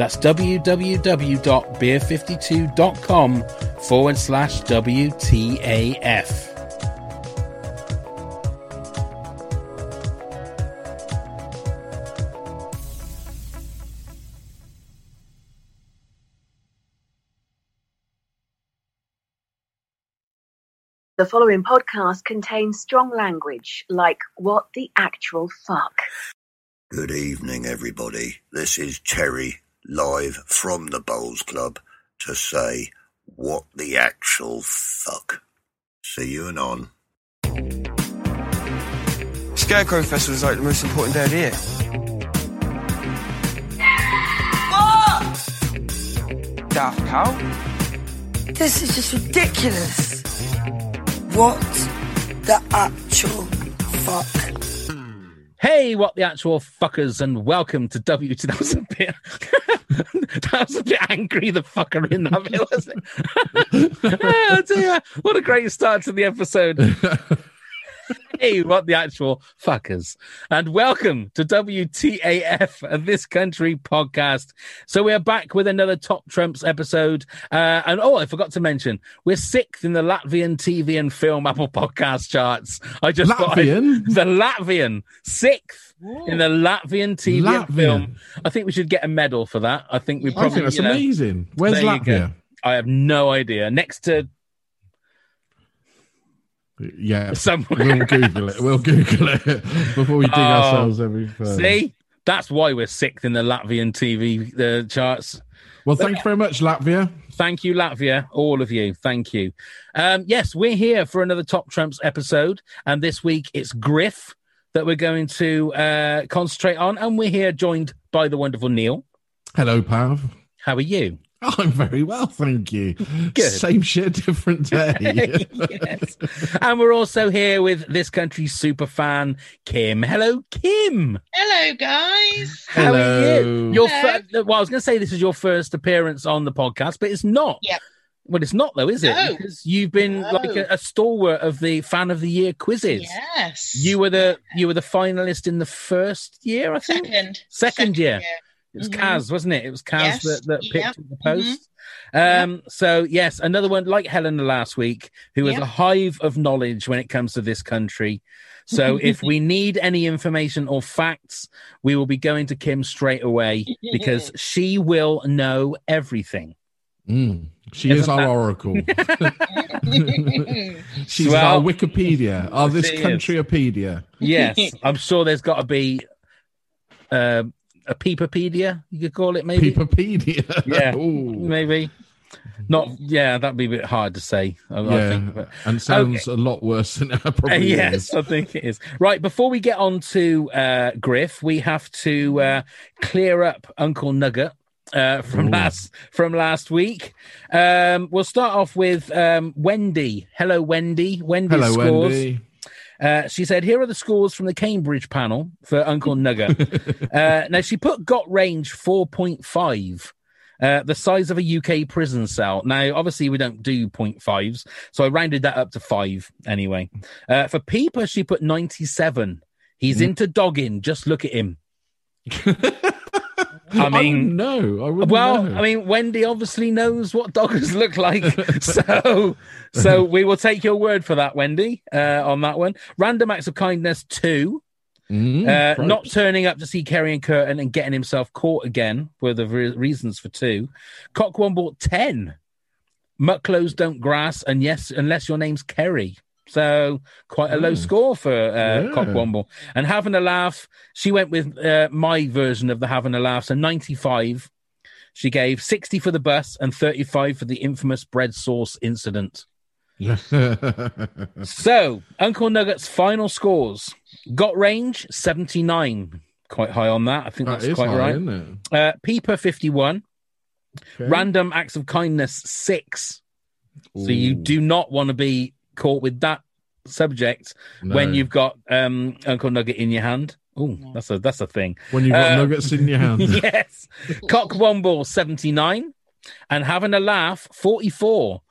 That's www.beer52.com forward slash WTAF. The following podcast contains strong language like what the actual fuck. Good evening, everybody. This is Terry, live from the Bowls Club to say what the actual fuck. See you anon. Scarecrow Festival is like the most important day of the year. Daft Cow? This is just ridiculous. What the actual fuck? Hey, what the actual fuckers, and welcome to WT. That was a bit. that was a bit angry. The fucker in that bit, wasn't it? oh dear! What a great start to the episode. hey, what the actual fuckers, and welcome to WTAF, This Country podcast. So we are back with another Top Trumps episode, uh, and oh, I forgot to mention we're sixth in the Latvian TV and film Apple Podcast charts. I just thought I- Latvian? the Latvian sixth in the Latvian TV and Latvian. film. I think we should get a medal for that. I think we I probably. think that's you know, amazing. Where's. Latvia? I have no idea. Next to Yeah, somewhere. we'll Google it. We'll Google it before we dig Oh, ourselves every further. See, that's why we're sixth in the Latvian TV uh, charts. Well, thank you very much, Latvia. Thank you, Latvia, all of you. Thank you. Um, yes, we're here for another Top Trumps episode, and this week it's Griff that we're going to uh, concentrate on, and we're here joined by the wonderful Neil. Hello, Pav. How are you? I'm very well, thank you. Good. Same shit, different day. yes. And we're also here with this country's super fan, Kim. Hello, Kim. Hello, guys. How are you? Hello. Your Hello. fir- well, I was going to say this is your first appearance on the podcast, but it's not. Yep. Well, it's not though, is it? No. Because you've been No. like a, a stalwart of the fan of the year quizzes. Yes. You were the you were the finalist in the first year, I think. second. Second year. It was Mhm. Kaz, wasn't it? It was Kaz Yes. that, that picked Yep. the post. Um, so yes, another one like Helena last week, who is Yep. a hive of knowledge when it comes to this country. So if we need any information or facts, we will be going to Kim straight away because she will know everything. Mm, she is Isn't our that- oracle. She's Well, our Wikipedia, our this she is. countrypedia. Yes, I'm sure there's got to be um a peeperpedia, you could call it maybe. Peeperpedia. Yeah. Ooh. Maybe. Not, yeah, that'd be a bit hard to say. I, I Yeah, think, but and sounds a lot worse than it probably Uh, yes, is. I think it is. Right, before we get on to uh, Griff, we have to uh, clear up Uncle Nugget. Uh, from Ooh. last from last week, um, we'll start off with um, Wendy. Hello, Wendy. Wendy's Hello, scores. Wendy. Uh, she said, "Here are the scores from the Cambridge panel for Uncle Nugget." uh, now she put got range four point five. Uh, the size of a UK prison cell. Now, obviously, we don't do 0.5s, so I rounded that up to five anyway. Uh, for Peeper, she put 97. He's Mm. into dogging. Just look at him. I mean, no, I wouldn't well, know. I mean, Wendy obviously knows what doggers look like, so so we will take your word for that, Wendy, uh, on that one. Random acts of kindness two. Mm, Uh, not turning up to see Kerry and Kurtan and getting himself caught again were the re- reasons for two. Cockwomble 10. Mucklowes don't grass, and yes, unless your name's Kerry. So quite a low Oh. score for uh, Yeah. Cockwomble. And having a laugh, she went with uh, my version of the having a laugh. So 95. She gave 60 for the bus and 35 for the infamous bread sauce incident. So, Uncle Nugget's final scores got range 79. Quite high on that. I think that that's quite high, right. isn't it? Uh, Peeper 51. Okay. Random acts of kindness 6. So, you do not want to be caught with that subject when you've got um, Uncle Nugget in your hand. Oh, that's a that's a thing. when you've got uh, nuggets in your hand. yes. Cockwomble 79 and having a laugh 44.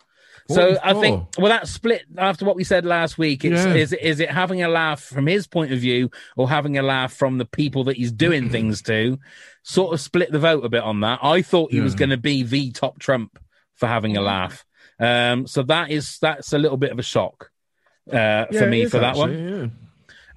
So I think well that split after what we said last week. It's, Yeah. is is it having a laugh from his point of view or having a laugh from the people that he's doing things to? Sort of split the vote a bit on that. I thought he was going to be the top trump for having a laugh. Um, so that is that's a little bit of a shock uh, Yeah, for me for that one.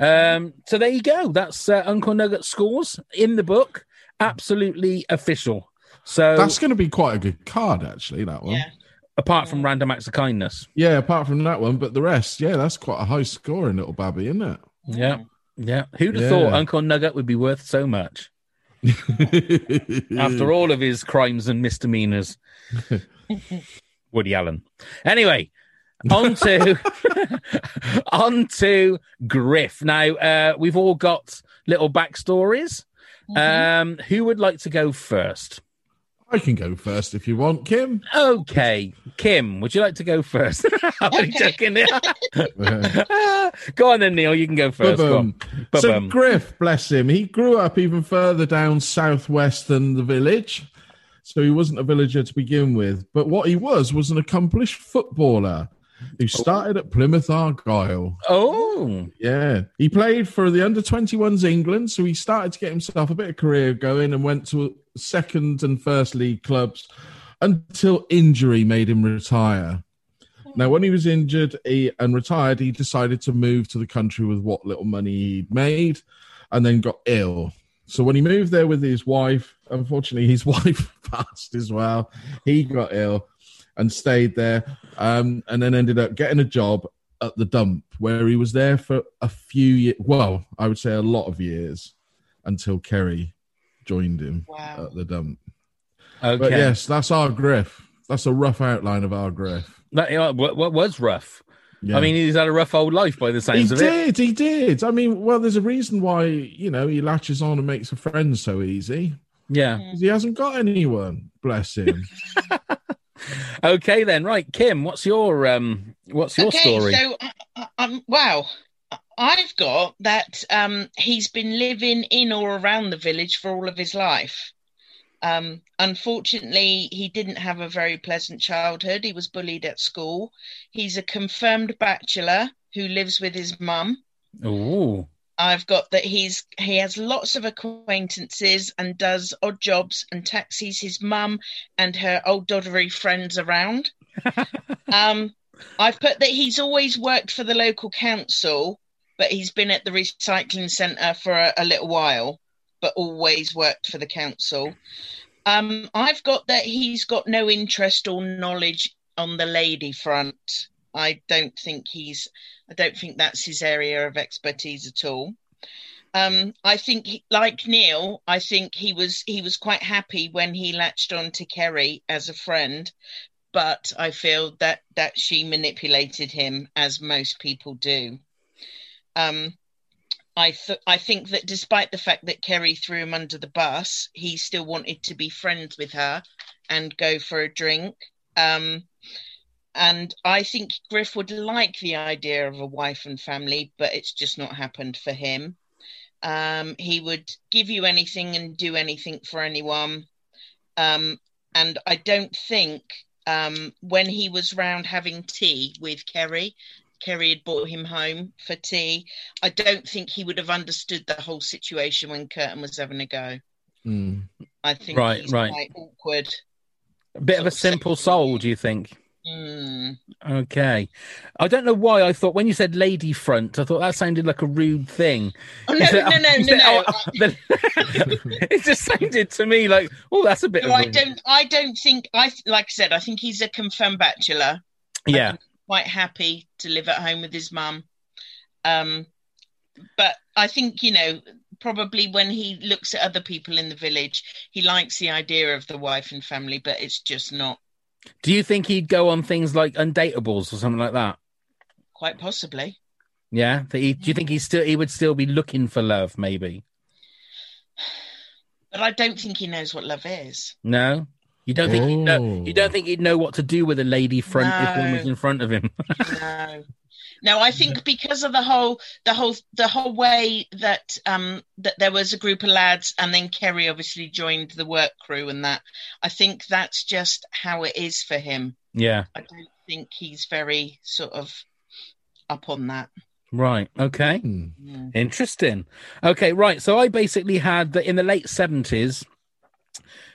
yeah. Um, so there you go. That's uh, Uncle Nugget scores in the book. Absolutely official. So That's going to be quite a good card, actually. That one. Yeah. apart from random acts of kindness. Yeah, apart from that one, but the rest, yeah, that's quite a high scoring little babby, isn't it? Yeah. Yeah. Who'd have thought Uncle Nugget would be worth so much after all of his crimes and misdemeanors? Woody Allen. Anyway, on to on to Griff. Now, uh, we've all got little backstories. Um, who would like to go first? I can go first if you want, Kim. Okay, Kim, would you like to go first? I'm only joking. go on then, Neil. You can go first. Go So Griff, bless him, he grew up even further down southwest than the village. So he wasn't a villager to begin with. But what he was was an accomplished footballer who oh. started at Plymouth Argyle. Oh, Yeah. He played for the under 21s England. So he started to get himself a bit of career going and went to second and first league clubs until injury made him retire. Now, when he was injured he, and retired, he decided to move to the country with what little money he'd made and then got ill. So when he moved there with his wife, unfortunately, his wife passed as well. He got ill and stayed there um, and then ended up getting a job at the dump where he was there for a few years. Well, I would say a lot of years until Kerry joined him Wow. at the dump. okay. But yes, that's our Griff. That's a rough outline of our Griff. That, yeah, what, what was rough? Yeah. I mean, he's had a rough old life by the he sounds of it. He did, he did. I mean, well, there's a reason why, you know, he latches on and makes a friend so easy. Yeah. 'Cause He hasn't got anyone, bless him. Okay then. Right, Kim. What's your um? What's your okay, story? so uh, um, wow, I've got that um, he's been living in or around the village for all of his life. Um, unfortunately, he didn't have a very pleasant childhood. He was bullied at school. He's a confirmed bachelor who lives with his mum. Ooh. I've got that he's he has lots of acquaintances and does odd jobs and taxis his mum and her old doddery friends around. um, I've put that he's always worked for the local council, but he's been at the recycling centre for a, a little while, but always worked for the council. Um, I've got that he's got no interest or knowledge on the lady front. I don't think he's I don't think that's his area of expertise at all. Um, I think, he, like Neil, I think he was he was quite happy when he latched on to Kerry as a friend, but I feel that that she manipulated him as most people do. Um, I th- I think that despite the fact that Kerry threw him under the bus, he still wanted to be friends with her and go for a drink. Um, and I think Griff would like the idea of a wife and family, but it's just not happened for him. Um, he would give you anything and do anything for anyone. Um, and I don't think um, when he was round having tea with Kerry, Kerry had brought him home for tea. I don't think he would have understood the whole situation when Kurtan was having a go. Mm. I think Right, he's right. quite awkward. A bit of a simple soul, do you think? Mm. Okay. I don't know why I thought when you said lady front, I thought that sounded like a rude thing. Oh no, said- no, no, no, said, no. oh, then- it just sounded to me like, oh, that's a bit No, of I a- don't. I don't think. I like I said. I think he's a confirmed bachelor. Yeah. Quite happy to live at home with his mum. Um, but I think you know probably when he looks at other people in the village, he likes the idea of the wife and family, but it's just not Do you think he'd go on things like undateables or something like that? quite possibly. Yeah. He, do you think he still he would still be looking for love? Maybe. But I don't think he knows what love is. No. You don't think he'd know, Oh. you don't think he'd know what to do with a lady front if one was in front of him? No. No, I think because of the whole, the whole, the whole way that um that there was a group of lads, and then Kerry obviously joined the work crew, and that I think that's just how it is for him. yeah. I don't think he's very sort of up on that. Right. Okay. Hmm. Mm. Interesting. Okay, right. So I basically had that in the late seventies.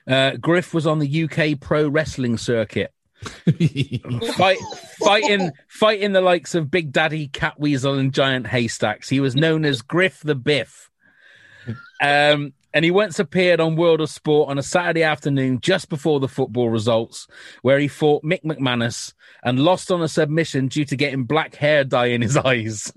Uh, Griff was on the UK pro wrestling circuit, fight, fighting fighting the likes of Big Daddy, Catweazle, and Giant Haystacks. He was known as Griff the Biff. Um, and he once appeared on World of Sport on a Saturday afternoon just before the football results, where he fought Mick McManus and lost on a submission due to getting black hair dye in his eyes.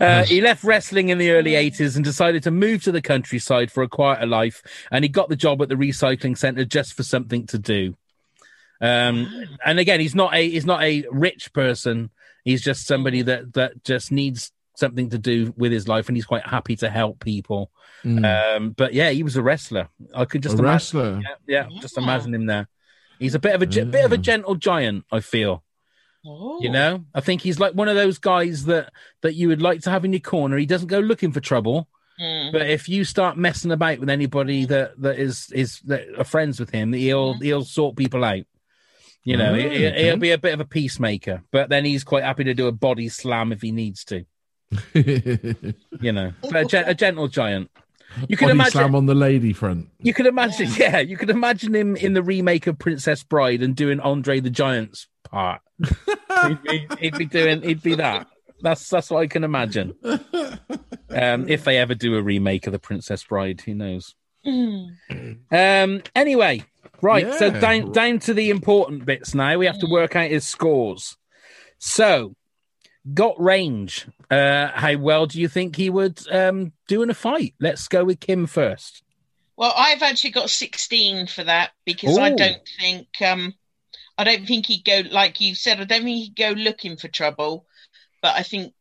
Uh, he left wrestling in the early 80s and decided to move to the countryside for a quieter life. And he got the job at the recycling centre just for something to do. Um, and again, he's not a he's not a rich person. He's just somebody that that just needs something to do with his life, and he's quite happy to help people. Mm. Um, but yeah, he was a wrestler. I could just a imagine. wrestler. Yeah, yeah, just imagine him there. He's a bit of a ge- bit of a gentle giant. I feel. Oh. You know, I think he's like one of those guys that that you would like to have in your corner. He doesn't go looking for trouble, Mm. but if you start messing about with anybody that that is is that are friends with him, he'll he'll sort people out. You know, Oh, he, okay. he'll be a bit of a peacemaker, but then he's quite happy to do a body slam if he needs to. You know, but a, gen- a gentle giant. You can Body imagine. slam on the lady front. You can imagine, yeah. you can imagine him in the remake of Princess Bride and doing Andre the Giant's part. he'd, be, he'd be doing, he'd be that. That's that's what I can imagine. Um, if they ever do a remake of the Princess Bride, who knows? Mm. Um, anyway, right. So down down to the important bits now. We have to work out his scores. So, got range. Uh, how well do you think he would um, do in a fight? Let's go with Kim first. Well, I've actually got 16 for that because I don't think um I don't think he'd go like you said, I don't think he'd go looking for trouble, but I think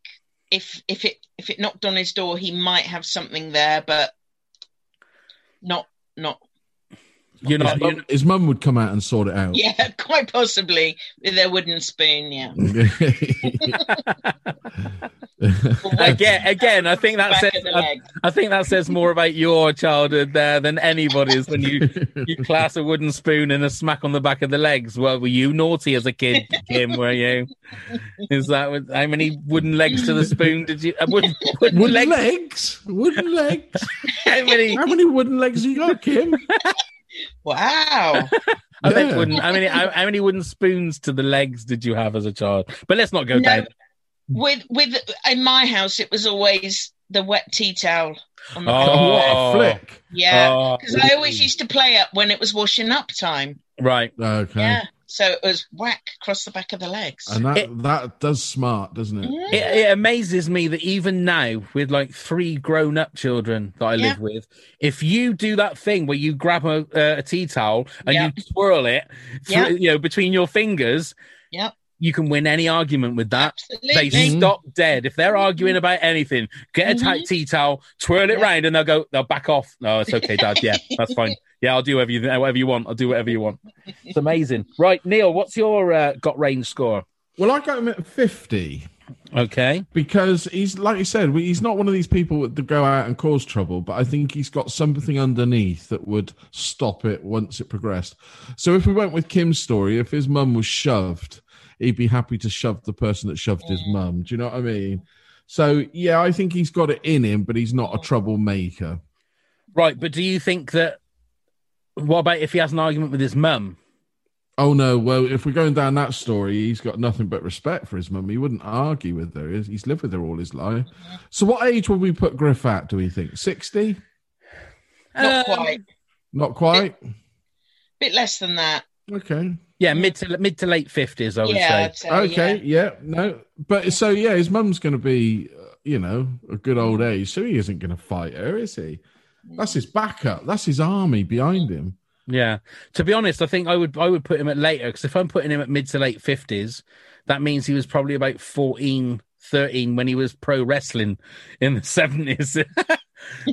if if it if it knocked on his door he might have something there, but not not You're His mum, his mum would come out and sort it out. yeah, quite possibly with a wooden spoon, yeah. again, again, I think that Back says I. I think that says more about your childhood there than anybody's when you you class a wooden spoon and a smack on the back of the legs. Well, were you naughty as a kid, Kim? Were you? Is that what, how many wooden legs to the spoon did you? Uh, wooden, wooden, wooden legs? legs? Wooden legs? How many? How many wooden legs you got, Kim? Wow. I meant Yeah. wooden. How many? How, how many wooden spoons to the legs did you have as a child? But let's not go No. down. with with in my house it was always the wet tea towel on the Oh. floor. what a flick. Yeah. Oh, Because I always used to play it when it was washing up time. right. Okay. Yeah. So it was whack across the back of the legs. And that It- that does smart, doesn't it? Mm. It, it amazes me that even now, with like three grown-up children that I live with, if you do that thing where you grab a, uh, a tea towel and Yeah. you twirl it, through, Yeah. you know, between your fingers, Yep. You can win any argument with that. They Absolutely. stop dead if they're arguing about anything. Get a tight Mhm. tea towel, twirl it Yeah. round, and they'll go. They'll back off. No, it's okay, Dad. Yeah, that's fine. Yeah, I'll do whatever you whatever you want. I'll do whatever you want. It's amazing. Right, Neil, what's your uh, got range score? Well, I got him at 50 Okay. because he's, like you said, he's not one of these people that go out and cause trouble, but I think he's got something underneath that would stop it once it progressed. So if we went with Kim's story, if his mum was shoved, he'd be happy to shove the person that shoved his mum. Do you know what I mean? So, yeah, I think he's got it in him, but he's not a troublemaker. Right, but do you think that? What about if he has an argument with his mum? Oh no! Well, if we're going down that story, he's got nothing but respect for his mum. He wouldn't argue with her. He's he's lived with her all his life. So, what age would we put Griff at? Do we think sixty? Not Um, quite. Not quite. Bit less than that. Okay. Yeah, mid to mid to late fifties, I would yeah, say. Say, Okay. yeah. Yeah. No. But so yeah, his mum's going to be, uh, you know, a good old age. So he isn't going to fight her, is he? That's his backup. That's his army behind him. Yeah. To be honest, I think I would I would put him at later because if I'm putting him at mid to late fifties, that means he was probably about 14, 13 when he was pro wrestling in the seventies,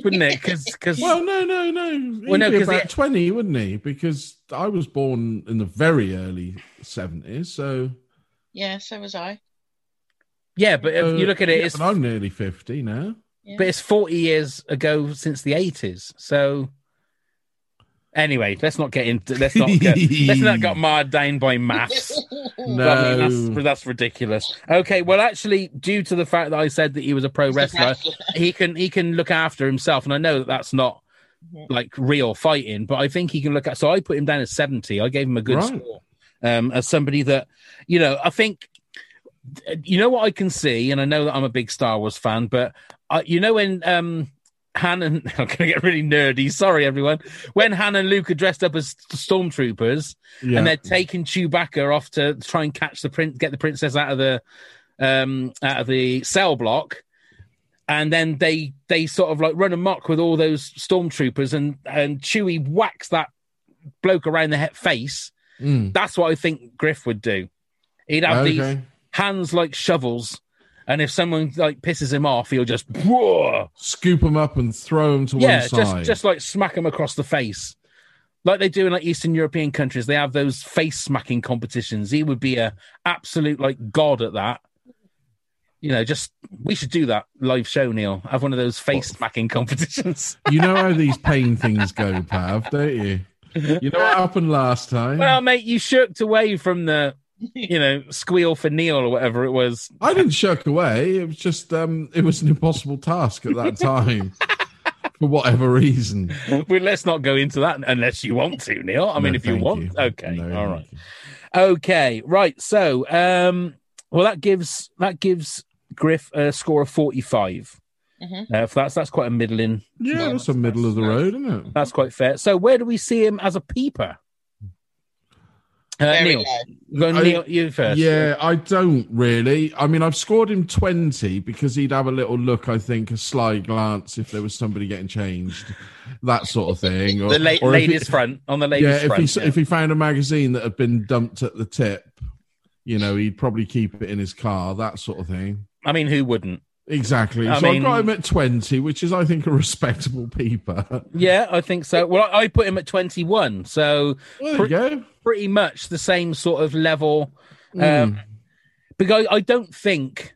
wouldn't it? Because because Well, no, no, no. He'd Well, no, be 'cause about it- twenty, wouldn't he? Because I was born in the very early seventies. So Yeah, so was I. yeah, but if uh, you look at it, yeah, it's but I'm nearly fifty now. Yeah. but it's forty years ago since the eighties. So anyway, let's not get into let's not get let's not get marred down by maths. No, I mean, that's that's ridiculous. Okay, well, actually, due to the fact that I said that he was a pro wrestler, he can he can look after himself, and I know that that's not Mhm. like real fighting, but I think he can look at. So I put him down as seventy. I gave him a good Right. score um, as somebody that you know. I think you know what I can see, and I know that I'm a big Star Wars fan, but I, you know when um, Han and I'm going to get really nerdy. Sorry, everyone. When Han and Luke are dressed up as stormtroopers yeah. and they're taking Chewbacca off to try and catch the prince, get the princess out of the um out of the cell block, and then they they sort of like run amok with all those stormtroopers, and and Chewie whacks that bloke around the he- face. Mm. That's what I think Griff would do. He'd have these hands like shovels, and if someone like pisses him off, he'll just whoa, Scoop him up and throw him to yeah, one just side. just like smack him across the face, like they do in like Eastern European countries. They have those face smacking competitions. He would be a absolute like god at that. You know, just we should do that live show, Neil. Have one of those face smacking competitions. you know how these pain things go, Pav, don't you? You know what happened last time? well, mate, you shirked away from the, you know, squeal for Neil or whatever it was. I didn't shirk away. It was just um, it was an impossible task at that time for whatever reason. well, let's not go into that unless you want to, Neil. I mean, if you want, you. okay, No, all thank right. you. Okay, right. So, um, well, that gives that gives Griff a score of forty-five. Mhm. Uh, if that's that's quite a middling. Yeah, Well, that's the middle of the road, isn't it? That's quite fair. So, where do we see him as a peeper? Uh, Neil, low. go I- Neil, you first. Yeah, I don't really. I mean, I've scored him 20 because he'd have a little look, I think, a sly glance if there was somebody getting changed, that sort of thing. Or, the la- or if he- ladies front on the ladies yeah, if front. he, yeah. if he found a magazine that had been dumped at the tip, you know, he'd probably keep it in his car, that sort of thing. I mean, who wouldn't? Exactly. I so mean- I've got him at 20, which is, I think, a respectable peeper. Yeah, I think so. Well, I, I put him at twenty-one, so There you go. pretty much the same sort of level. Um, Mm. because I don't think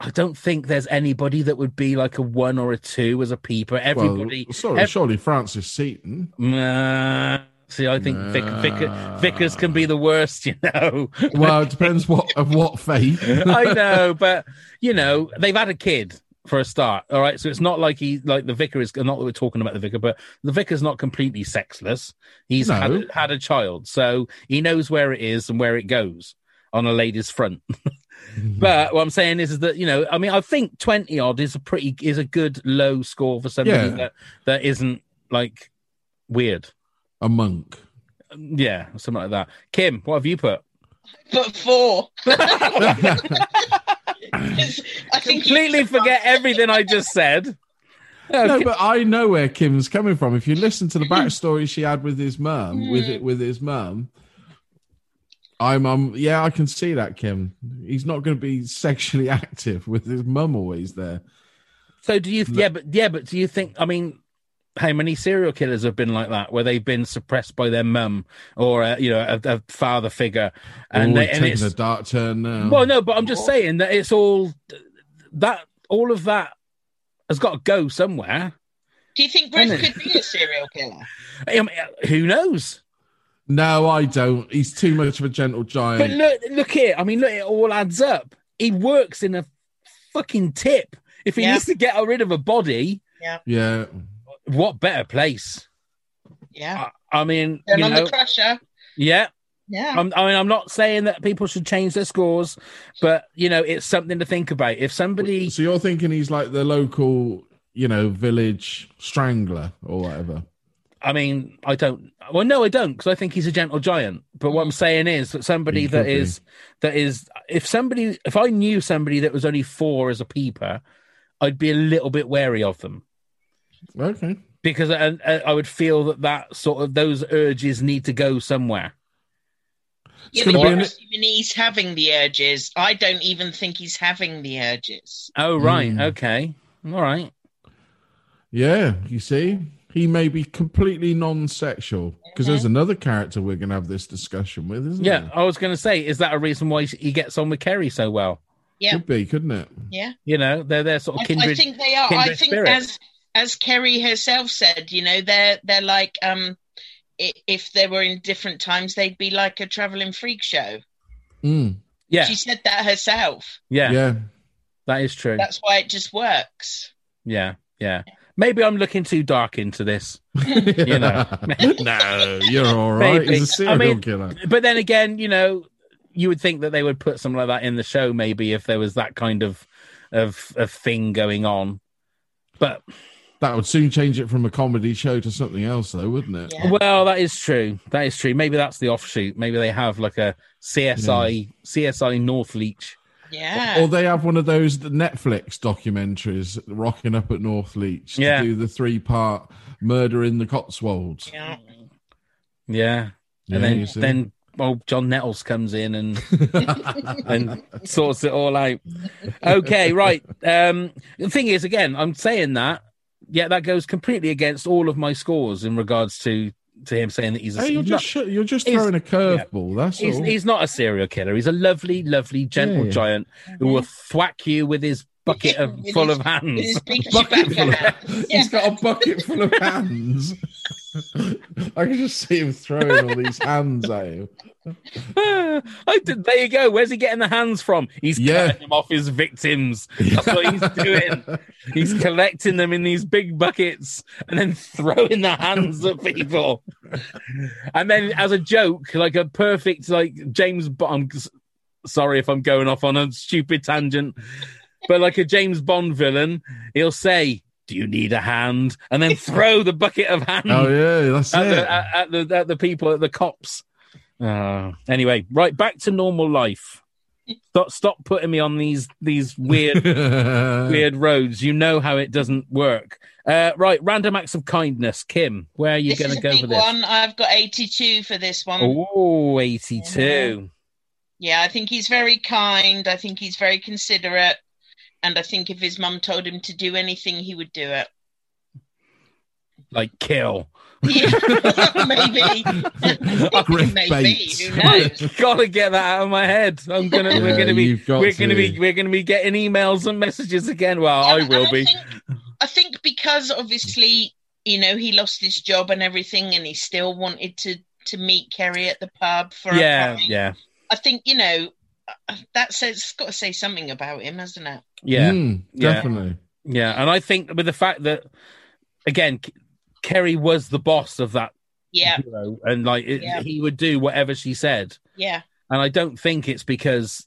I don't think there's anybody that would be like a one or a two as a peeper. Everybody, Well, sorry, surely Francis Seaton. Nah. See, I think Vic, Vic. Vickers can be the worst, you know. Well, it depends what of what faith. I know, but you know, they've had a kid for a start. All right, so it's not like he like the vicar is not that we're talking about the vicar, but the vicar's not completely sexless. He's No. had had a child, so he knows where it is and where it goes on a lady's front. but what I'm saying is, is that you know, I mean, I think twenty odd is a pretty is a good low score for somebody Yeah. that that isn't like weird. A monk. Yeah, something like that. Kim, what have you put? But four. I Completely forget everything I just said. No, but I know where Kim's coming from. If you listen to the backstory she had with his mum, with it with his mum, I'm um yeah, I can see that Kim. He's not going to be sexually active with his mum always there. So do you? Yeah, but yeah, but do you think? I mean, how many serial killers have been like that, where they've been suppressed by their mum or uh, you know a, a father figure, and, And they, and taking it's a dark turn now. well, no, but I'm just saying that it's all that all of that has got to go somewhere. Do you think Griff could be a serial killer? I mean, who knows? No, I don't. He's too much of a gentle giant. But look, look here. I mean, look, it all adds up. He works in a fucking tip. If he Yeah. needs to get rid of a body, yeah. What better place? Yeah. I, I mean, Turn you on know, the crusher. Yeah, Yeah. I'm, I mean, I'm not saying that people should change their scores, but you know, it's something to think about. If somebody, So you're thinking he's like the local, you know, village strangler or whatever. I mean, I don't. Well, no, I don't, because I think he's a gentle giant. But what I'm saying is that somebody He that could be. is that is, if somebody, if I knew somebody that was only four as a peeper, I'd be a little bit wary of them Okay. because I, I I would feel that that sort of those urges need to go somewhere. Yeah, but you're an- assuming he's having the urges. I don't even think he's having the urges. Oh, right, Hmm. okay, all right. Yeah, you see, he may be completely non-sexual because there's another character we're going to have this discussion with, isn't Yeah, there? I was going to say, is that a reason why he gets on with Kerry so well? Yeah, Could be, couldn't it? yeah. You know, they're they're sort of kindred. I think they are. I think spirits. as as Kerry herself said, you know, they're they're like um, if they were in different times, they'd be like a traveling freak show. Mm, yeah, She said that herself. yeah, yeah. that is true. That's why it just works. Yeah, yeah. Maybe I'm looking too dark into this, you know. no, you're all right. Maybe. He's a serial I mean- killer. but then again, you know, you would think that they would put something like that in the show, maybe if there was that kind of of of thing going on. But That would soon change it from a comedy show to something else, though, wouldn't it? Yeah. well, that is true. That is true. Maybe that's the offshoot. Maybe they have like a CSI CSI Northleach. Yeah. Or they have one of those Netflix documentaries, rocking up at Northleach, to Yeah. do the three-part murder in the Cotswolds. yeah. Yeah, Yeah, and then then old John Nettles comes in and and sorts it all out. Okay, right. Um, the thing is, again, I'm saying that, yeah, that goes completely against all of my scores in regards to to him saying that he's a Hey, you're he's not- just you're just throwing a curveball. That's he's, all. he's not a serial killer. He's a lovely, lovely, gentle Yeah. giant who will thwack you with his bucket of, full his- of hands. his bucket full of, hat. He's got a bucket full of hands. I can just see him throwing all these hands at him. I did, there you go. Where's he getting the hands from? He's Yeah. cutting them off his victims. That's what he's doing. He's collecting them in these big buckets and then throwing the hands at people. And then, as a joke, like a perfect, like James Bond. I'm sorry if I'm going off on a stupid tangent, but like a James Bond villain, he'll say, "Do you need a hand?" and then throw the bucket of hand. Oh yeah, that's at it. the, at, at the at the people at the cops. Uh, anyway, right back to normal life. Stop stop putting me on these these weird weird roads. You know how it doesn't work. Uh, right, random acts of kindness. Kim, where are you going to go big for this? one. I've got 82 for this one. Oh, 82. Yeah, I think he's very kind. I think he's very considerate. And I think if his mum told him to do anything, he would do it. Like kill. Yeah, maybe. Griff maybe. Bates. Who knows? Gotta get that out of my head. I'm gonna. we're gonna be. We're gonna be. We're gonna be getting emails and messages again. Well, I will and be. think, I think because obviously, you know, he lost his job and everything, and he still wanted to to meet Kerry at the pub for Yeah, a pint. yeah, I think you know that says it's got to say something about him, hasn't it? yeah. Mm, definitely. Yeah, and I think with the fact that again, Kerry was the boss of that Yeah, hero, and like it, Yeah. he would do whatever she said, yeah, and I don't think it's because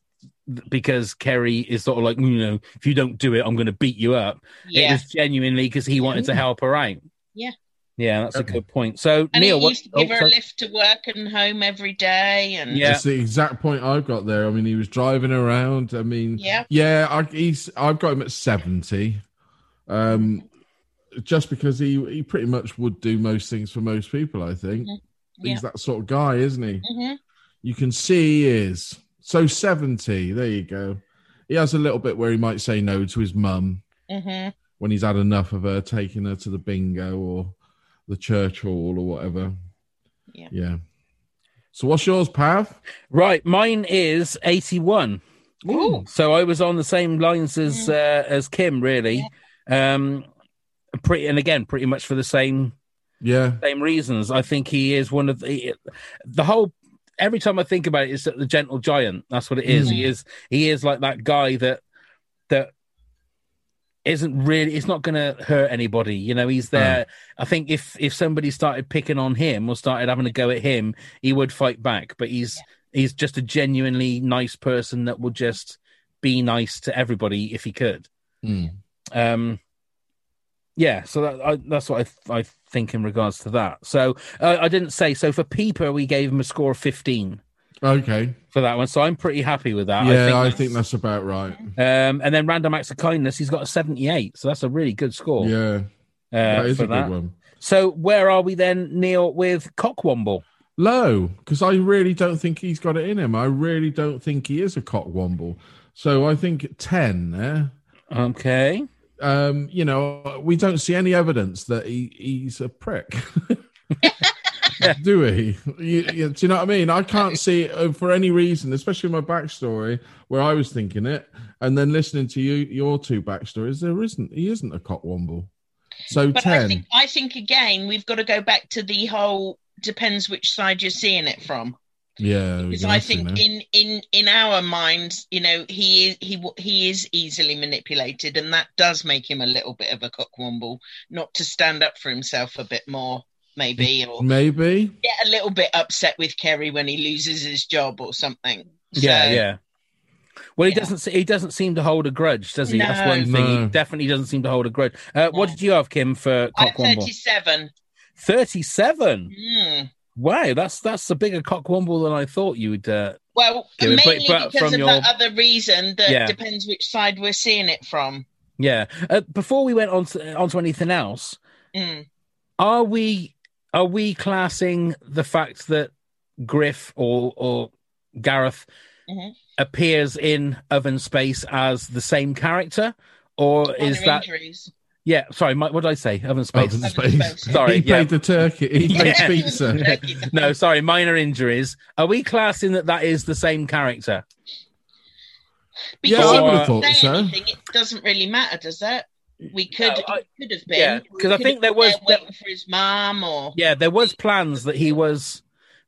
because Kerry is sort of like you know if you don't do it, I'm going to beat you up. It was genuinely because he wanted to help her out. Yeah. Yeah, that's Okay. a good point. So And Neil, he what? used to give oh, her a lift to work and home every day, and Yeah. That's the exact point I've got there. I mean, he was driving around. I mean, yeah, yeah, I, he's. I've got him at seventy. Um, just because he he pretty much would do most things for most people. I think yeah. he's that sort of guy, isn't he? hmm You can see he is. So seventy. There you go. He has a little bit where he might say no to his mum hmm when he's had enough of her taking her to the bingo or the church hall or whatever. Yeah. Yeah. So what's yours, Pav? Right, mine is 81. Ooh. So I was on the same lines as uh, as Kim, really. Um, pretty, and again, pretty much for the same Yeah. same reasons. I think he is one of the the whole. Every time I think about it, it's the gentle giant. That's what it is. Mm. He is he is like that guy that that isn't really it's not going to hurt anybody you know he's there. I think if if somebody started picking on him or started having a go at him he would fight back but he's he's just a genuinely nice person that will just be nice to everybody if he could. Mm. um yeah so that, I, that's what I, I think in regards to that. So uh, i didn't say so for peeper we gave him a score of 15 Okay. for that one so i'm pretty happy with that Yeah, I think, that's about right. um and then random acts of kindness he's got a 78 so that's a really good score Yeah, uh, that is for a good one. So where are we then, Neil, with Cockwomble? Low, because I really don't think he's got it in him. I really don't think he is a cockwomble. So I think ten. Eh? Okay. Um, you know, we don't see any evidence that he, he's a prick. do we? You, you- do you know what I mean? I can't see uh, for any reason, especially my backstory where I was thinking it, and then listening to you, your two backstories. There isn't. He isn't a cockwomble. So But ten. I think I think again we've got to go back to the whole depends which side you're seeing it from. yeah, Because I think in in in our minds, you know, he is he he is easily manipulated, and that does make him a little bit of a cockwomble, not to stand up for himself a bit more, maybe, or maybe. get a little bit upset with Kerry when he loses his job or something. Yeah, So, yeah. Well, he Yeah. doesn't. se- He doesn't seem to hold a grudge, does he? That's one thing. He definitely doesn't seem to hold a grudge. Uh, What did you have, Kim, for I'm 37. Thirty-seven. Mm. Wow, that's that's a bigger Cockwomble than I thought you would. Uh, Well, Give it- but- mainly but because from of your- that other reason that Yeah. depends which side we're seeing it from. yeah. Uh, before we went on to, on to anything else, Mm. are we are we classing the fact that Griff or or Gareth Mhm. appears in Oven Space as the same character, or is that injuries? yeah? Sorry, my, what did I say? Oven Space. Oven Oven space. space. Sorry, he yeah. played the turkey. He played Yeah. pizza. no, sorry, minor injuries. Are we classing that that is the same character? Yeah, Because I would have thought say so. anything, it doesn't really matter, does it? We could, No, I- could have been. yeah, We 'cause I think there was- there waiting for his mom or Yeah, there was plans that he was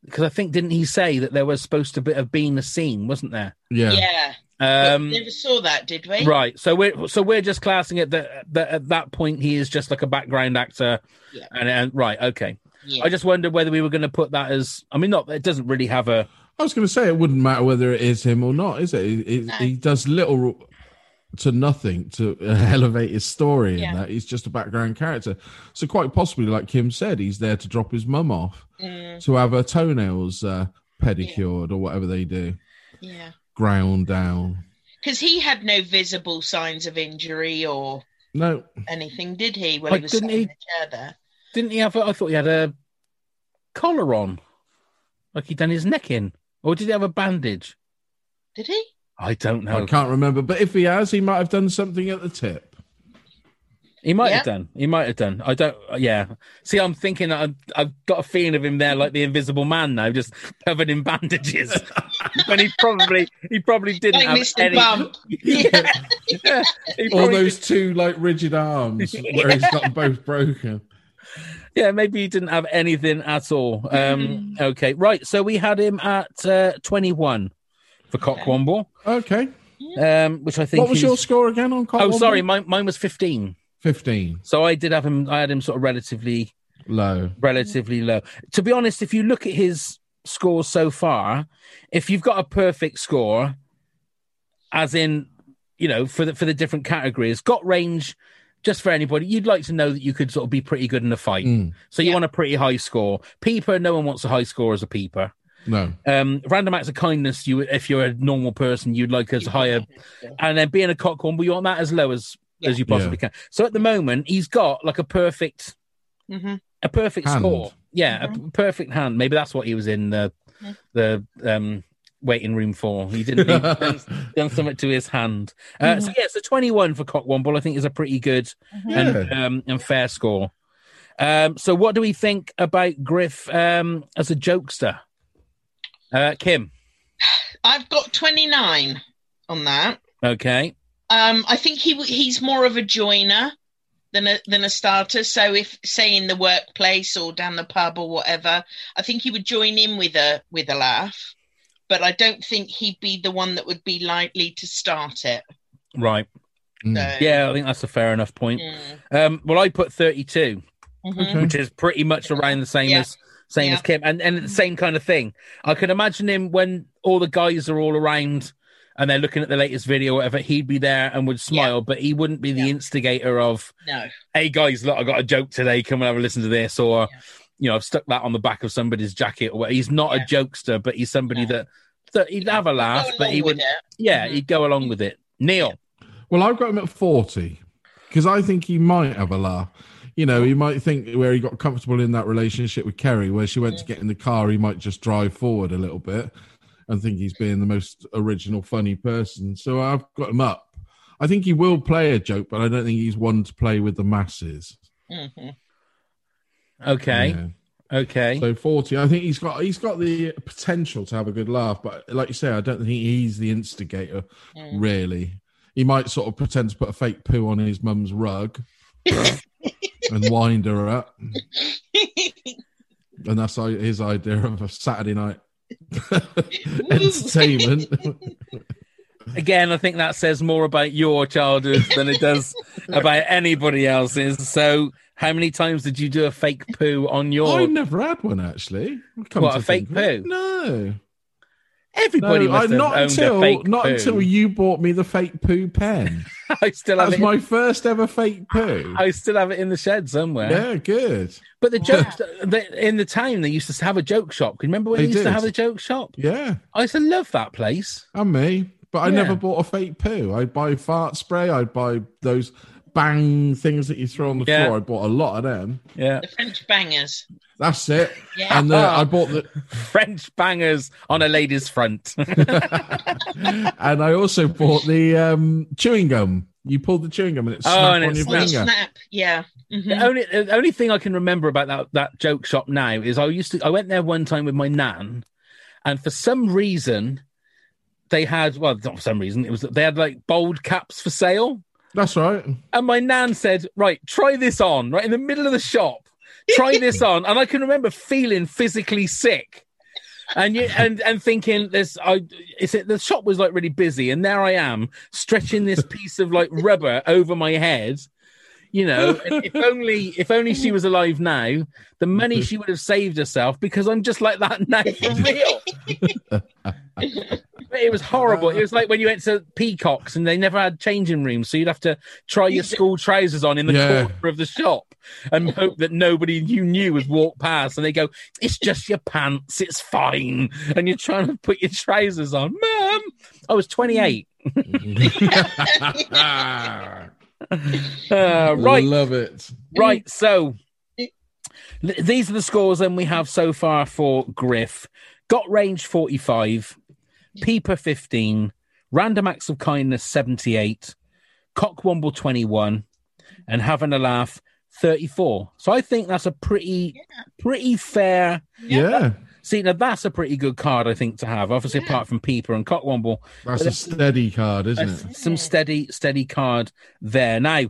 because I think didn't he say that there was supposed to be, have been a scene, wasn't there? Yeah. yeah. Um, we never saw that, did we? right. So we're so we're just classing it that, that at that point he is just like a background actor, Yeah. and, and right, okay. Yeah. I just wondered whether we were going to put that as. I mean, not it doesn't really have a. I was going to say it wouldn't matter whether it is him or not, is it? He, he- No. he does little to nothing to uh, elevate his story in Yeah. that. He's just a background character. So quite possibly, like Kim said, he's there to drop his mum off Mm, to have her toenails uh, pedicured or whatever they do, yeah. ground down. Because he had no visible signs of injury or No, anything, did he? When Like, he was didn't sat in the chair there. Didn't he have? A, I thought he had a collar on, like he'd done his neck in, or did he have a bandage? Did he? I don't know. I can't remember. But if he has, he might have done something at the tip. He might Yeah. have done. He might have done. I don't. Yeah. See, I'm thinking. I've, I've got a feeling of him there, like the Invisible Man now, just covered in bandages. when he probably, he probably didn't Like have Mr. any. Bump. yeah. Yeah. He All probably those two like rigid arms where he's got them both broken. Yeah, maybe he didn't have anything at all. Um, okay, right. So we had him at uh, 21 for Cockwomble, Okay. um, which I think. What was he's- your score again on Oh, Cotwomble? sorry, mine, mine was 15. 15. So I did have him. I had him sort of relatively, Low. relatively low. To be honest, if you look at his scores so far, if you've got a perfect score, as in, you know, for the for the different categories, got range. Just for anybody, you'd like to know that you could sort of be pretty good in a fight. Mm, So you Yeah. want a pretty high score. Peeper, no one wants a high score as a peeper. No. Um, random acts of kindness, you if you're a normal person, you'd like as higher, and then being a cockhorn, you want that as low as Yeah. as you possibly can. So at the moment, he's got like a perfect hmm a perfect Hand. score. Yeah, a p- perfect hand. Maybe that's what he was in the Yeah. the um waiting room for. He didn't he done, done something to his hand. Uh, So yeah, so twenty one for Cockwomble, I think is a pretty good and um, and fair score. Um, so what do we think about Griff um, as a jokester? Uh, Kim, I've got 29 on that. okay, Um, I think he he's more of a joiner than a than a starter. So if say in the workplace or down the pub or whatever, I think he would join in with a with a laugh. But I don't think he'd be the one that would be likely to start it. right, Mm. So, Yeah, I think that's a fair enough point. mm, Um, well, I put 32, mhm. Which is pretty much around the same Yeah. as same as Kim, and and the same kind of thing. I can imagine him when all the guys are all around and they're looking at the latest video, or whatever. He'd be there and would smile, but he wouldn't be the Yeah. instigator of, No. "Hey guys, look, I got a joke today. Come and have a listen to this," or Yeah. you know, I've stuck that on the back of somebody's jacket. Or what. he's not Yeah. a jokester, but he's somebody No. that that he'd have a laugh, but he would, it. yeah, Mhm. he'd go along with it. Neil, Well, I've got him at 40 because I think he might have a laugh. You know, he might think where he got comfortable in that relationship with Kerry, where she went to get in the car, he might just drive forward a little bit and think he's being the most original, funny person. So I've got him up. I think he will play a joke, but I don't think he's one to play with the masses. Mhm. okay, Yeah. okay. So 40, I think he's got he's got the potential to have a good laugh, but like you say, I don't think he's the instigator. Mm. Really, he might sort of pretend to put a fake poo on his mum's rug and wind her up, and that's his idea of a Saturday night entertainment. Again, I think that says more about your childhood than it does about anybody else's. So, how many times did you do a fake poo on your? I never had one actually. Come What, to a fake think of it. poo? No, Everybody no, must I, not until not poo. until you bought me the fake poo pen. I still have was it. my first ever fake poo. I still have it in the shed somewhere. Yeah, good. But the jokes the, in the town, they used to have a joke shop. Can you remember when They they, used to have a joke shop? Yeah, I used to love that place. and me. But I Yeah. never bought a fake poo. I'd buy fart spray. I'd buy those bang things that you throw on the Yeah. floor. I bought a lot of them. Yeah, The French bangers. That's it. Yeah. And uh, I bought the, French bangers on a lady's front. and I also bought the um, chewing gum. You pulled the chewing gum and it snapped Oh, and on it your Oh, finger. snap. Yeah. Mhm. The only the only thing I can remember about that that joke shop now is I used to I went there one time with my nan, and for some reason they had well not for some reason it was they had like bold caps for sale, That's right. and my nan said right try this on right in the middle of the shop, try this on, and I can remember feeling physically sick. And you and and thinking this, I is it the shop was like really busy, and there I am stretching this piece of like rubber over my head, you know. if only if only she was alive now, the money she would have saved herself because I'm just like that now for real. It was horrible. It was like when you went to Peacocks and they never had changing rooms, so you'd have to try your school trousers on in the Yeah. corner of the shop and hope that nobody you knew would walk past. And they go, "It's just your pants. It's fine." And you're trying to put your trousers on, Mum. I was 28. Uh, right, Love it. right. So these are the scores then we have so far for Griff. Got range 45, Peeper 15, Random Acts of Kindness 78, Cockwomble 21, and Having a Laugh 34. So I think that's a pretty, pretty fair. Yeah. See, now that's a pretty good card, I think, to have. Obviously, apart from Peeper and Cockwomble, That's a steady card, isn't it? some steady, steady card there. Now,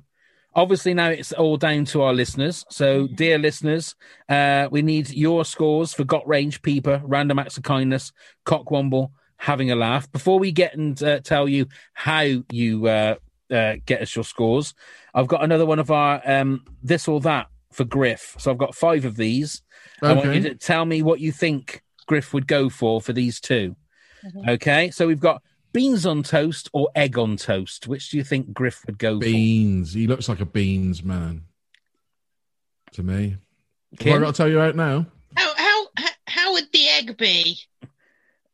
obviously, now it's all down to our listeners. So, dear listeners, uh, we need your scores for Got Range, Peeper, Random Acts of Kindness, Cockwomble, having a laugh. Before we get and uh, tell you how you uh, uh, get us your scores, I've got another one of our um, this or that for Griff. So I've got five of these. I want you to tell me what you think Griff would go for for these 2 Okay, so we've got beans on toast or egg on toast. Which do you think Griff would go Beans. He looks like a beans man to me. for? Have I Kim? got to tell you right now? How, how how how would the egg be?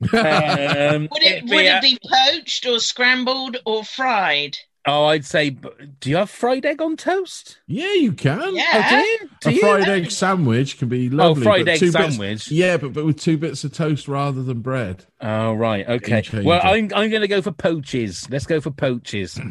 Um, Would it'd it be it be poached or scrambled or fried? Oh, I'd say. Do you have fried egg on toast? Yeah, you can. Yeah. Oh, do you? Do a you? fried egg sandwich can be lovely. Oh, fried egg two bits- sandwich. yeah, but, but with two bits of toast rather than bread. Oh, right. Okay. Well. I'm I'm going to go for poaches. Let's go for poaches.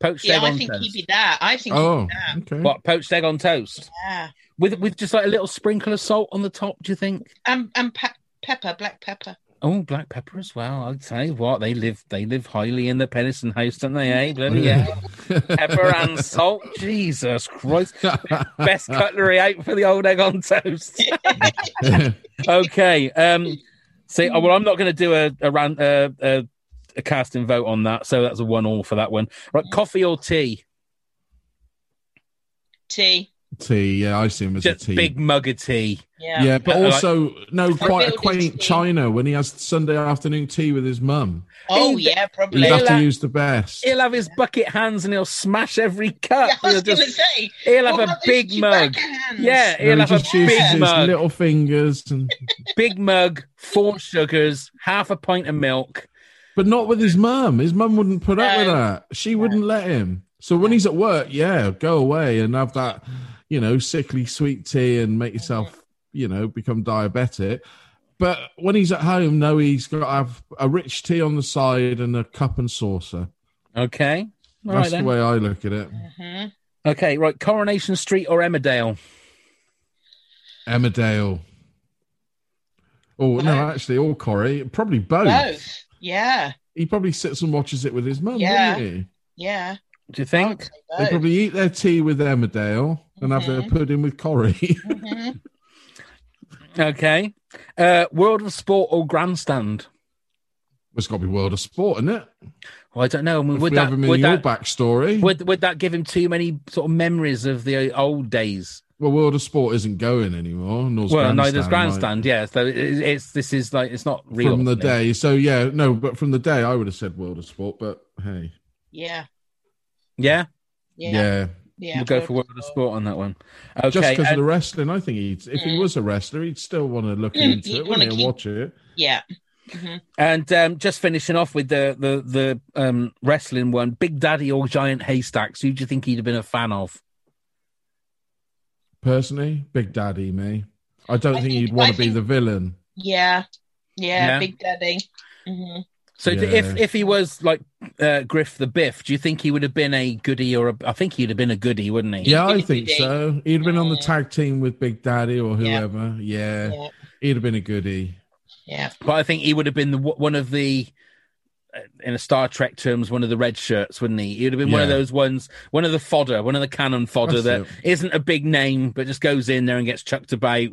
Poached Yeah, egg I on think he'd toast. be that. I think Oh, he'd be that. okay. What poached egg on toast Yeah. with with just like a little sprinkle of salt on the top? Do you think? And and pe- pepper, black pepper. Oh, black pepper as well. I'd say what they live they live highly in the Pennison house, don't they? Eh? Bloody hell. Pepper and salt. Jesus Christ. Best cutlery out for the old egg on toast. okay. Um see oh, well I'm not gonna do a a, ran, uh, a a casting vote on that, so that's a one all for that one. Right, coffee or tea? Tea. Tea, yeah, I see him as Just a tea. big mug of tea. Yeah. yeah, but Uh, like- also no, quite a quaint. China when he has Sunday afternoon tea with his mum. Oh He- yeah, probably. He'd have He'll to have- use the best. He'll have his bucket hands and he'll smash every cup. Yeah, I was He'll just- say. he'll have a big mug. Yeah, he'll he have a just uses big his mug. little fingers, and Big mug, four sugars, half a pint of milk. but not with his mum. His mum wouldn't put up with that. She wouldn't let him. So when he's at work, yeah, go away and have that, you know, sickly sweet tea and make yourself, you know, become diabetic. But when he's at home, no, he's got to have a rich tea on the side and a cup and saucer. Okay. All right That's the way I look at it. Mhm. Okay, right. Coronation Street or Emmerdale? Emmerdale. Oh no, actually, or Corrie, probably both. Both. Yeah. He probably sits and watches it with his mum, Yeah. Yeah. Do you think? They probably eat their tea with Emmerdale and have their Mhm. pudding with Corrie. Mhm. Okay. Uh, World of Sport or Grandstand? it's got to be World of Sport, isn't it? Well, I don't know. I mean, If would we that have him in would your that, backstory, would would that give him too many sort of memories of the old days? well, World of Sport isn't going anymore. Nor's well, no, grandstand, there's right? grandstand, yeah. So it, it's this is like it's not real from the day. So yeah, no, but from the day, I would have said World of Sport. But hey, Yeah. Yeah, Yeah. yeah, Yeah. we'll go for World of Sport on that one. Okay, just because of the wrestling, I think he'd. If he Mm. was a wrestler, he'd still want to look Mm, into it, wouldn't he, and watch it. Yeah. Mhm. And um, just finishing off with the the the um, wrestling one, Big Daddy or Giant Haystacks. Who do you think he'd have been a fan of? Personally, Big Daddy, me. I don't I think, think- he'd want I to be the villain. Yeah. Yeah. Yeah. Big Daddy. hmm So Yeah. if if he was like uh, Griff the Biff, do you think he would have been a goodie or a? I think he'd have been a goodie, wouldn't he? Yeah, I think so. He'd have been on the tag team with Big Daddy or whoever. Yeah, Yeah. he'd have been a goodie. Yeah. But I think he would have been the, one of the, uh, in a Star Trek terms, one of the red shirts, wouldn't he? He would have been one of those ones, one of the fodder, one of the cannon fodder That's that it. isn't a big name, but just goes in there and gets chucked about,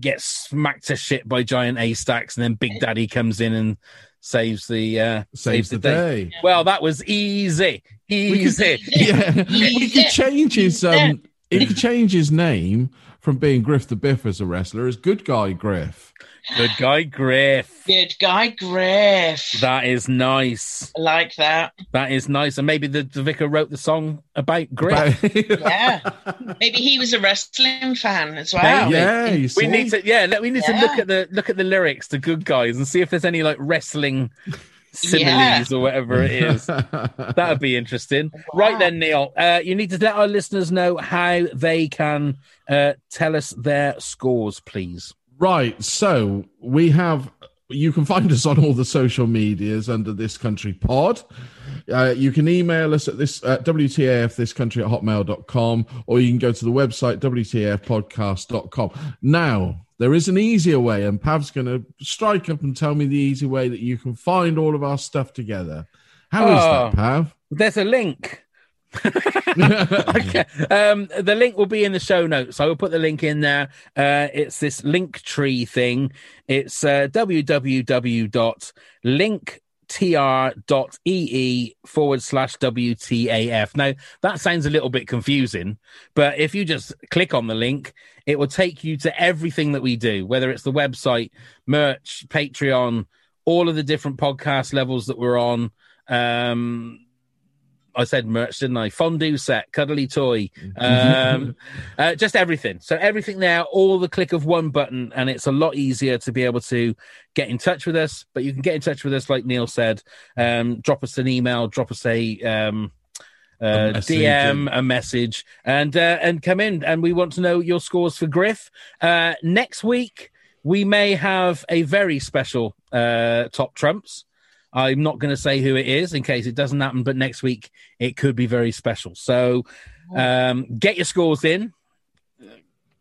gets smacked to shit by Giant Haystacks, and then Big Daddy comes in and saves the uh, Saves the day. Well, that was easy, We easy. could, yeah, we could change his um. He could change his name from being Griff the Biff as a wrestler as Good Guy Griff. Good guy, Griff. Good guy, Griff. That is nice. I like that. That is nice. And maybe the, the vicar wrote the song about Griff. Yeah. Maybe he was a wrestling fan as well. Maybe. yeah, you We see? need to, yeah. let- We need to look at the look at the lyrics, the good guys, and see if there's any like wrestling similes or whatever it is. That would be interesting. Right then, Neil, uh, you need to let our listeners know how they can uh, tell us their scores, please. Right. So we have. You can find us on all the social medias under this country pod. Uh, you can email us at this uh, WTAF this country at hotmail.com or you can go to the website WTAFpodcast.com. Now, there is an easier way, and Pav's going to strike up and tell me the easy way that you can find all of our stuff together. How is Oh. that, Pav? There's a link. okay. Um, the link will be in the show notes. I will put the link in there. Uh, it's this link tree thing. It's uh, www.linktr.ee forward slash WTAF. Now, that sounds a little bit confusing, but if you just click on the link, it will take you to everything that we do, whether it's the website, merch, Patreon, all of the different podcast levels that we're on. Um, I said merch, didn't I? Fondue set, cuddly toy, um, uh, just everything. So everything there, all the click of one button, and it's a lot easier to be able to get in touch with us. But you can get in touch with us, like Neil said. Um, drop us an email, drop us a um, uh, message, DM, a message, and uh, and come in. And we want to know your scores for Griff uh, next week. We may have a very special uh, top trumps. I'm not going to say who it is in case it doesn't happen, but next week it could be very special. So um, get your scores in.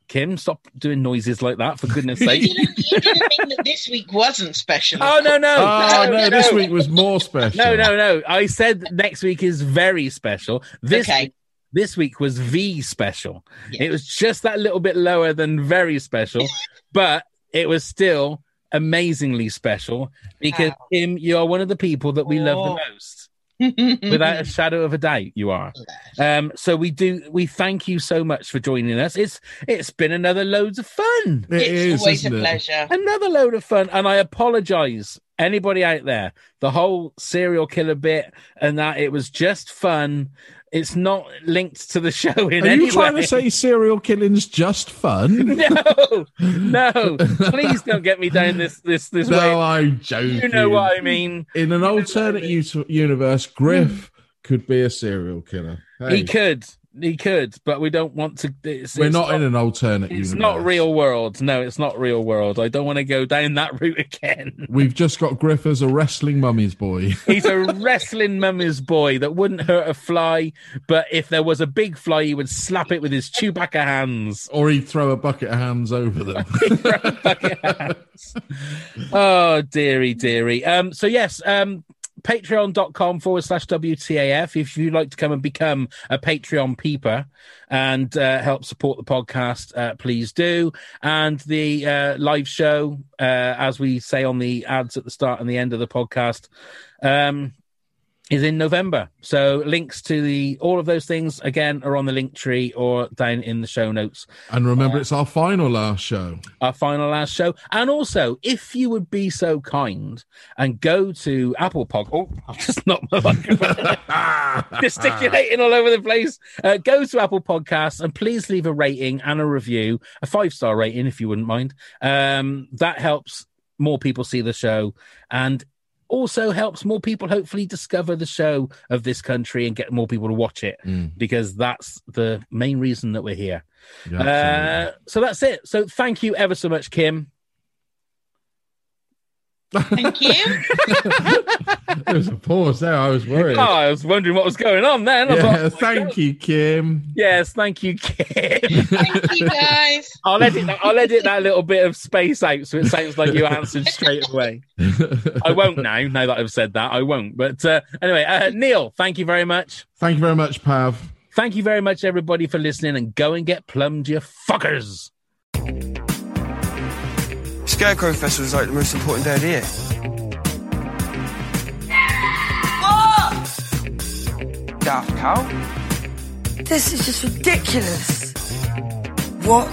Kim, stop doing noises like that, for goodness You sake. didn't, you didn't mean that this week wasn't special. oh, no, no. Oh, no, this no. week was more special. No, no, no. I said next week is very special. This Okay. week, this week was V special. Yeah. It was just that little bit lower than very special, but it was still amazingly special because Wow. Kim, you are one of the people that we love Oh. the most. Without a shadow of a doubt, you are. Um, so we do. We thank you so much for joining us. It's it's been another loads of fun. It it's is, always a isn't it? pleasure. another load of fun and i apologize anybody out there the whole serial killer bit and that it was just fun it's not linked to the show in any way. Are any you trying way. to say serial killing's just fun? no no please don't get me down this this this no, way I'm joking. you know what i mean In an alternate u- universe, Griff hmm. could be a serial killer. Hey, he could he could but we don't want to it's, we're it's not, in an alternate it's universe. not real world no it's not real world i don't want to go down that route again We've just got Griff as a wrestling mummy's boy. He's a wrestling mummy's boy that wouldn't hurt a fly, but if there was a big fly, he would slap it with his Chewbacca hands. or he'd throw a bucket of hands over them. hands. oh, dearie, dearie. Um, so yes, um, patreon.com forward slash WTAF. If you'd like to come and become a Patreon peeper and uh, help support the podcast, uh, please do. And the uh, live show, uh, as we say on the ads at the start and the end of the podcast, um, is in November. So links to the all of those things again are on the link tree or down in the show notes. and remember, it's our final last show. Our final last show. And also, if you would be so kind and go to Apple Pod. Oh, I've just knocked my microphone. gesticulating all over the place. Uh, go to Apple Podcasts and please leave a rating and a review, a five star rating if you wouldn't mind. Um, that helps more people see the show and also helps more people hopefully discover the show of this country and get more people to watch it Mm, because that's the main reason that we're here. yeah, Uh, so that's it. So thank you ever so much, Kim. Thank you. there was a pause there. I was worried. Oh, I was wondering what was going on then. I yeah, thought, "Oh thank you, Kim. Yes, thank you, Kim. Thank you, guys. I'll edit that. I'll edit that little bit of space out so it sounds like you answered straight away. I won't now. Now that I've said that, I won't. But uh, anyway, uh, Neil, thank you very much. Thank you very much, Pav. Thank you very much, everybody, for listening. And go and get plumbed, you fuckers. Scarecrow Festival is like the most important day of the year. Daft Cow? This is just ridiculous. What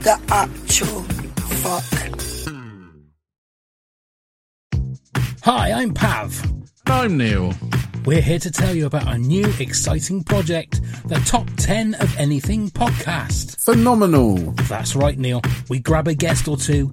the actual fuck? Hi, I'm Pav. I'm Neil. We're here to tell you about our new exciting project, the Top 10 of Anything podcast. Phenomenal. That's right, Neil. We grab a guest or two,